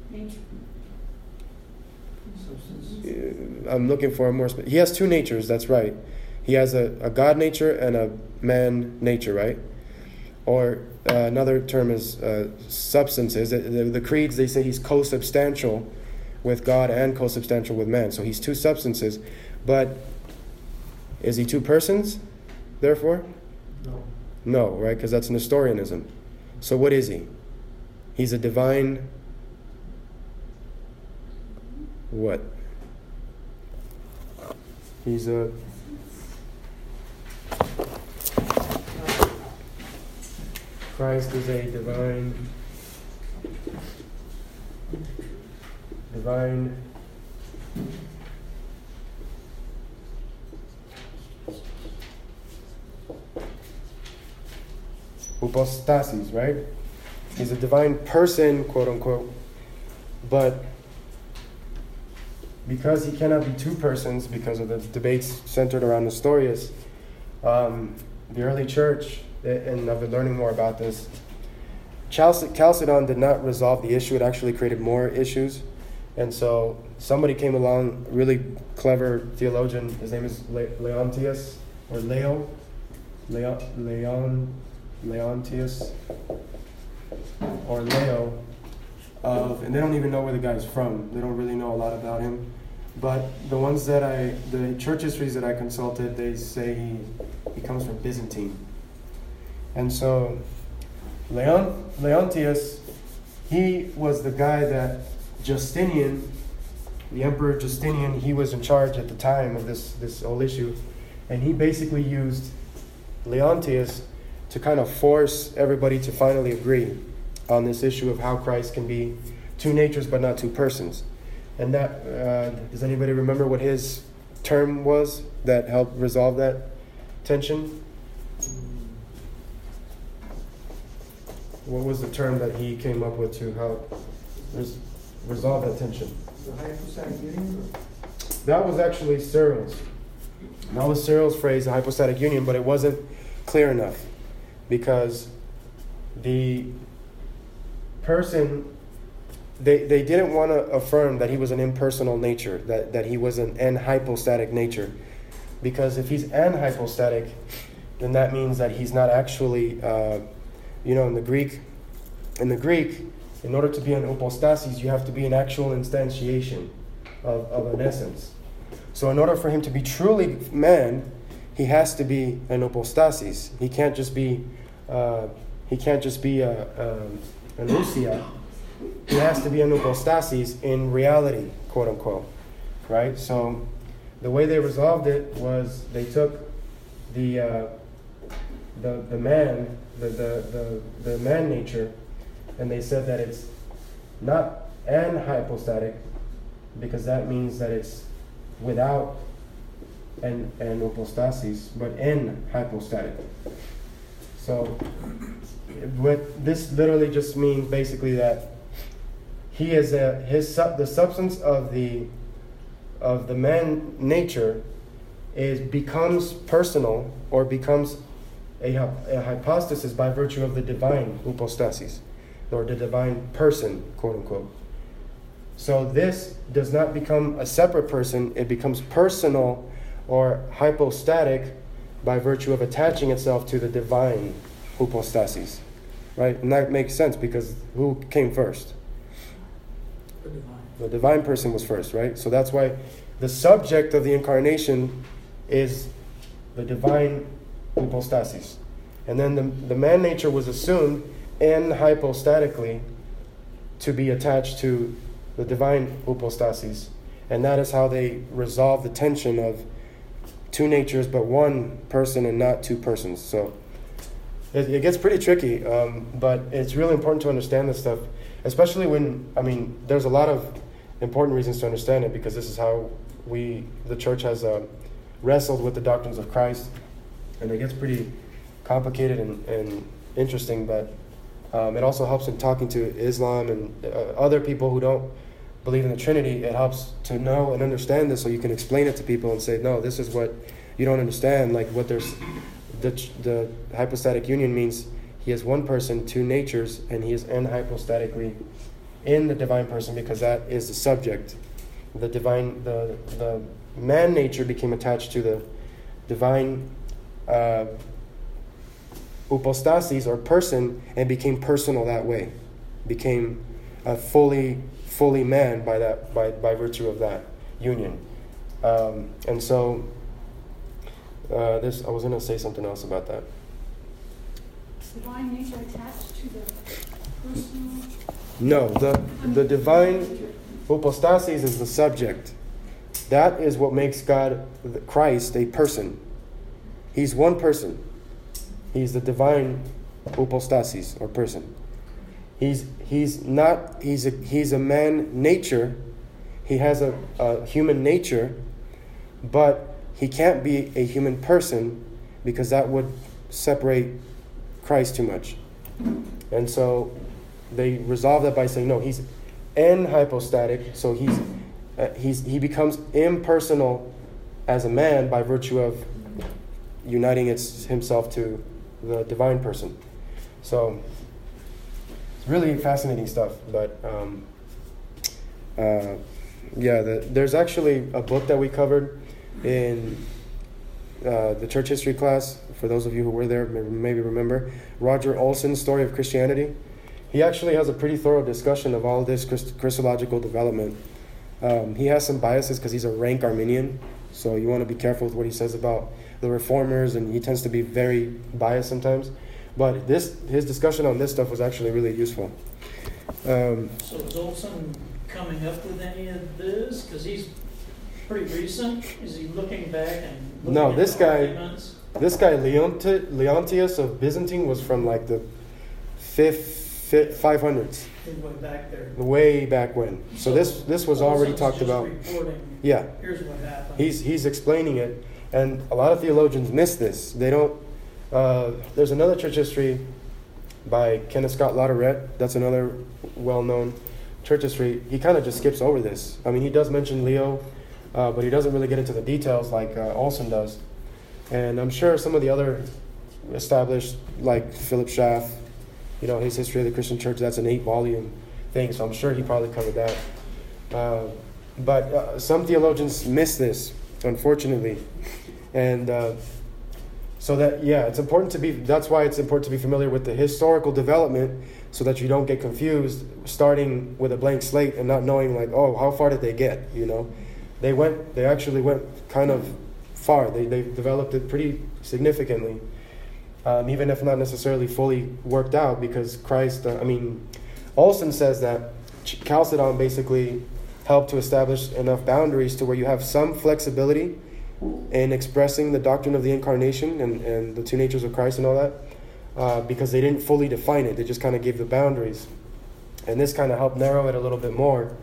Nature. I'm looking for a more. Spe- he has two natures. That's right. He has a, a God nature and a man nature, right? Or uh, another term is uh, substances. The, the, the creeds they say he's co-substantial with God and co-substantial with man. So he's two substances, but is he two persons? Therefore, No. no, right? Because that's Nestorianism. So what is he? He's a divine. What? He's a. Christ is a divine. Divine. Hypostasis, right? He's a divine person, quote unquote, but because he cannot be two persons because of the debates centered around Nestorius, um, the early church, and I've been learning more about this, Chalcedon did not resolve the issue, it actually created more issues. And so somebody came along, really clever theologian, his name is Le- Leontius, or Leo, Leon, Leon, Leontius, or Leo, of, and they don't even know where the guy's from. They don't really know a lot about him. But the ones that I, the church histories that I consulted, they say he, he comes from Byzantine. And so, Leon, Leontius, he was the guy that Justinian, the Emperor Justinian, he was in charge at the time of this, this whole issue. And he basically used Leontius to kind of force everybody to finally agree on this issue of how Christ can be two natures but not two persons. And that, uh, does anybody remember what his term was that helped resolve that tension? What was the term that he came up with to help res- resolve that tension? The? That was actually Cyril's. That was Cyril's phrase, the hypostatic union, but it wasn't clear enough because the person they, they didn't want to affirm that he was an impersonal nature, that, that he was an anhypostatic nature. Because if he's anhypostatic, then that means that he's not actually, uh, you know, in the Greek, in the Greek, in order to be an hypostasis, you have to be an actual instantiation of, of an essence. So, in order for him to be truly man, he has to be an hypostasis. He can't just be, uh, he can't just be a, a, an ousia. He has to be an hypostasis in reality, quote unquote, right? So, the way they resolved it was they took the uh, the the man, the, the the the man nature, and they said that it's not anhypostatic, because that means that it's without an, an hypostasis, but enhypostatic. So, what this literally just means basically that he is a his sub, the substance of the of the man nature is becomes personal or becomes a, a hypostasis by virtue of the divine hypostasis or the divine person, quote unquote. So this does not become a separate person, it becomes personal or hypostatic by virtue of attaching itself to the divine hypostasis. Right? And that makes sense because who came first? The divine. The divine person was first, right? So that's why the subject of the incarnation is the divine hypostasis. And then the, the man nature was assumed enhypostatically to be attached to the divine hypostasis. And that is how they resolve the tension of two natures, but one person and not two persons. So it, it gets pretty tricky, um, but it's really important to understand this stuff, especially when, I mean, there's a lot of important reasons to understand it because this is how we, the church has uh, wrestled with the doctrines of Christ. And it gets pretty complicated and, and interesting, but um, it also helps in talking to Islam and uh, other people who don't believe in the Trinity. It helps to know and understand this so you can explain it to people and say, no, this is what you don't understand. Like what there's the, the hypostatic union means he is one person, two natures, and he is enhypostatically in the divine person because that is the subject. The divine, the, the man nature became attached to the divine uh, hypostasis or person and became personal that way, became a fully fully man by that by, by virtue of that union. Um, and so uh, this I was going to say something else about that. Divine nature attached to the personal. No, the the divine hypostasis is the subject. That is what makes God Christ a person. He's one person. He's the divine hypostasis or person. He's he's not he's a he's a man nature. He has a, a human nature, but he can't be a human person because that would separate Christ too much. And so they resolve that by saying no, he's enhypostatic, so he's uh, he's he becomes impersonal as a man by virtue of uniting its, himself to the divine person. So it's really fascinating stuff. But um, uh, yeah, the, there's actually a book that we covered in uh, the church history class. For those of you who were there, maybe, remember Roger Olson's story of Christianity. He actually has a pretty thorough discussion of all this Christ- Christological development. Um, he has some biases because he's a rank Arminian, so you want to be careful with what he says about the reformers, and he tends to be very biased sometimes. But this his discussion on this stuff was actually really useful. Um, so is Olson coming up with any of this? Because he's pretty recent. Is he looking back and no? This guy, arguments? this guy Leonti, Leontius of Byzantine was from like the fifth. 500s. Way back there. Way back when. So, so this this was already talked about. Yeah. Here's what happened. He's he's explaining it, and a lot of theologians miss this. They don't. Uh, there's another church history by Kenneth Scott Latourette. That's another well-known church history. He kind of just skips over this. I mean, he does mention Leo, uh, but he doesn't really get into the details like uh, Olson does. And I'm sure some of the other established, like Philip Schaff, you know, his history of the Christian church. That's an eight-volume thing, so I'm sure he probably covered that. Uh, but uh, some theologians miss this, unfortunately. And uh, So that yeah, it's important to be. That's why it's important to be familiar with the historical development, so that you don't get confused, starting with a blank slate and not knowing like, oh, how far did they get? You know, they went. They actually went kind of far. They they developed it pretty significantly, um, even if not necessarily fully worked out, because Christ. Uh, I mean, Olson says that Chalcedon basically helped to establish enough boundaries to where you have some flexibility in expressing the doctrine of the incarnation and, and the two natures of Christ and all that, uh, because they didn't fully define it. They just kind of gave the boundaries. And this kind of helped narrow it a little bit more.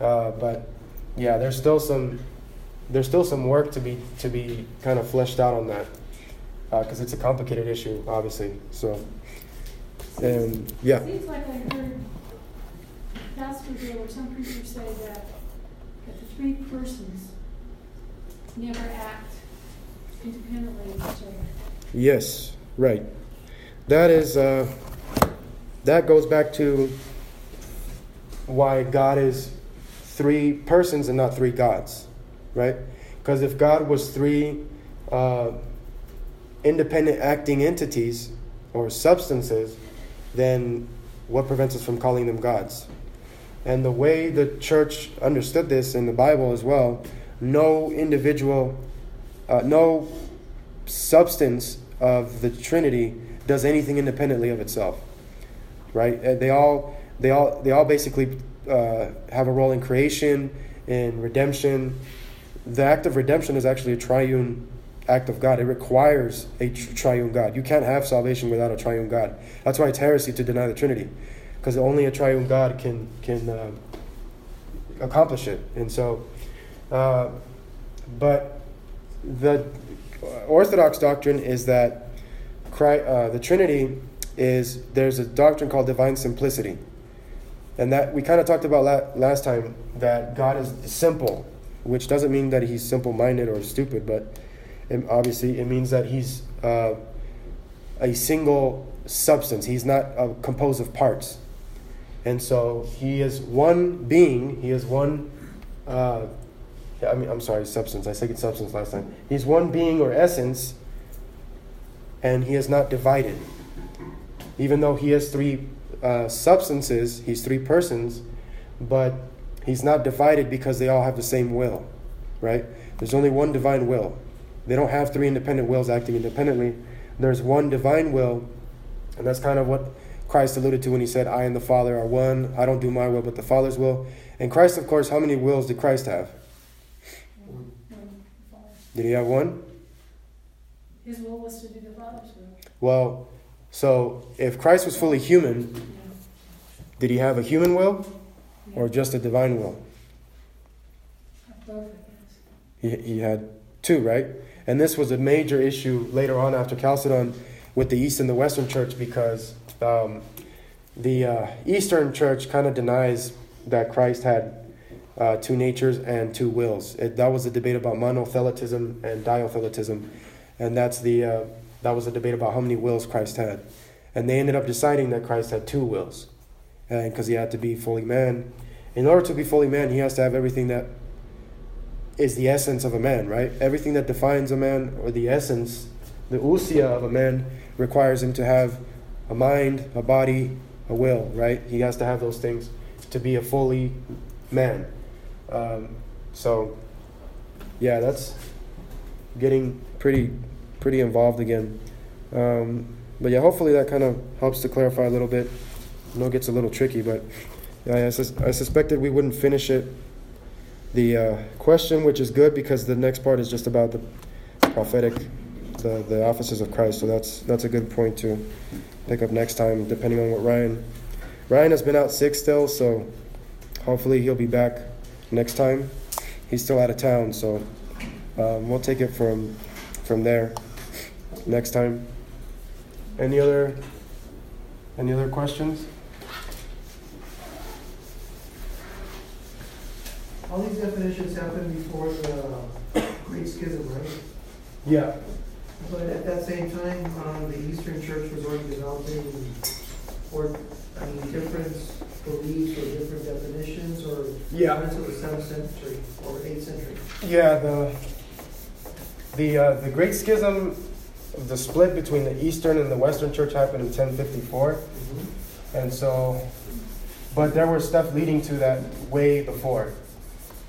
Uh, but yeah, there's still some there's still some work to be to be kind of fleshed out on that because uh, it's a complicated issue, obviously. So, and yeah. It Seems like I heard Pastor Bill or some preacher say that, that the three persons never act independently of each other. Yes, right. That is uh, that goes back to why God is three persons and not three gods, right? Because if God was three uh, independent acting entities or substances, then what prevents us from calling them gods? And the way the church understood this in the Bible as well no individual, uh, no substance of the Trinity does anything independently of itself, right? Uh, they all, they all, they all basically uh, have a role in creation, in redemption. The act of redemption is actually a triune act of God. It requires a triune God. You can't have salvation without a triune God. That's why it's heresy to deny the Trinity, because only a triune God can can uh, accomplish it. And so uh, but the Orthodox doctrine is that Christ, uh, the Trinity is there's a doctrine called divine simplicity, and that we kind of talked about la- last time that God is simple, which doesn't mean that He's simple-minded or stupid, but it, obviously it means that He's uh, a single substance. He's not uh, composed of parts, and so He is one being. He is one uh, I mean, I'm sorry, substance. I said substance last time. He's one being or essence, and he is not divided. Even though he has three uh, substances, he's three persons, but he's not divided because they all have the same will, right? There's only one divine will. They don't have three independent wills acting independently. There's one divine will, and that's kind of what Christ alluded to when he said, I and the Father are one. I don't do my will, but the Father's will. And Christ, of course, how many wills did Christ have? Did he have one? His will was to do the Father's will. Well, so if Christ was fully human, did he have a human will or just a divine will? Both, He, he had two, right? And this was a major issue later on after Chalcedon with the East and the Western Church because um, the uh, Eastern Church kind of denies that Christ had uh, two natures and two wills. It, that was a debate about monothelitism and diothelitism, and that's the uh, that was a debate about how many wills Christ had, and they ended up deciding that Christ had two wills, and because he had to be fully man. In order to be fully man, he has to have everything that is the essence of a man, right? Everything that defines a man or the essence, the ousia of a man, requires him to have a mind, a body, a will, right? He has to have those things to be a fully man. Um, so, yeah, that's getting pretty pretty involved again. Um, but yeah, hopefully that kind of helps to clarify a little bit. I know it gets a little tricky, but yeah, I, sus- I suspected we wouldn't finish it. The uh, question, which is good because the next part is just about the prophetic, the, the offices of Christ. So that's that's a good point to pick up next time, depending on what Ryan. Ryan has been out sick still, so hopefully he'll be back next time. He's still out of town, so um, we'll take it from from there next time. Any other any other questions? All these definitions happened before the Great Schism, right? Yeah. But at that same time, um, the Eastern Church was already developing, or I mean, different beliefs or different definitions, or Yeah. until the seventh century or eighth century. Yeah, the the uh, the Great Schism the split between the Eastern and the Western Church happened in 1054, and so, but there was stuff leading to that way before,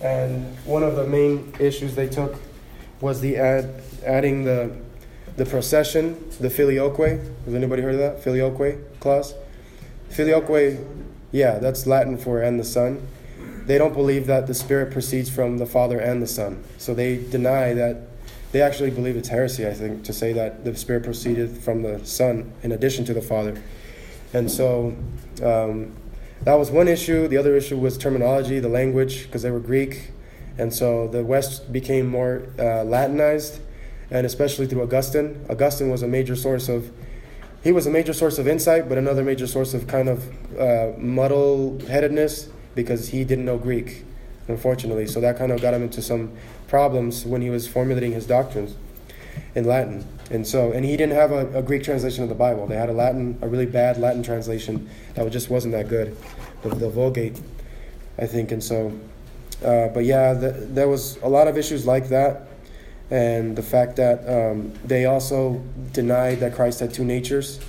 and one of the main issues they took was the add, adding the the procession, the filioque. Has anybody heard of that filioque clause? Filioque, yeah, that's Latin for and the Son. They don't believe that the Spirit proceeds from the Father and the Son, so they deny that they actually believe it's heresy, I think, to say that the Spirit proceeded from the Son in addition to the Father. And so um, that was one issue. The other issue was terminology, the language, because they were Greek. And so the West became more uh, Latinized, and especially through Augustine. Augustine was a major source of, he was a major source of insight, but another major source of kind of uh, muddle headedness because he didn't know Greek, unfortunately. So that kind of got him into some problems when he was formulating his doctrines in Latin. And so, and he didn't have a, a, Greek translation of the Bible. They had a Latin, a really bad Latin translation that just wasn't that good, the, the Vulgate, I think. And so, uh, but yeah, the, there was a lot of issues like that, and the fact that um, they also denied that Christ had two natures.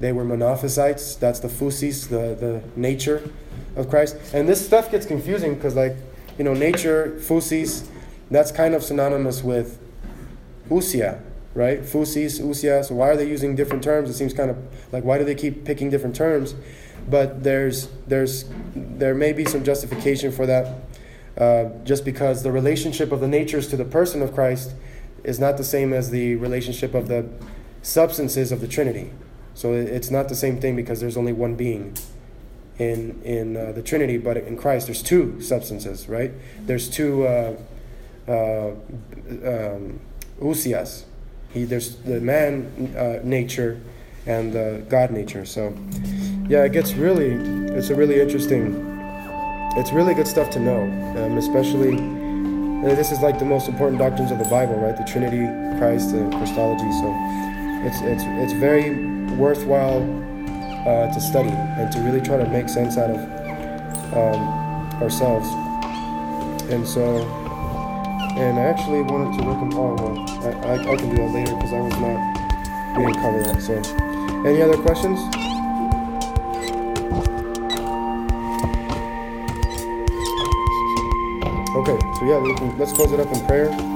They were monophysites. That's the physis, the the nature of Christ. And this stuff gets confusing because, like, you know, nature, physis that's kind of synonymous with ousia, right? Physis, ousia. So why are they using different terms? It seems kind of like why do they keep picking different terms? But there's there's there may be some justification for that, uh, just because the relationship of the natures to the person of Christ is not the same as the relationship of the substances of the Trinity. So it's not the same thing because there's only one being in in uh, the Trinity, but in Christ there's two substances, right? There's two. Uh, uh, um, ousias. He, there's the man uh, nature and the God nature. So, yeah, it gets really, it's a really interesting, it's really good stuff to know, um, especially, this is like the most important doctrines of the Bible, right? The Trinity, Christ, the Christology. So, it's, it's, it's very worthwhile uh, to study and to really try to make sense out of um, ourselves. And so, and I actually wanted to them all. Well, I, I, I can do that later because I was not, we didn't cover that. So, any other questions? So yeah, let's close it up in prayer.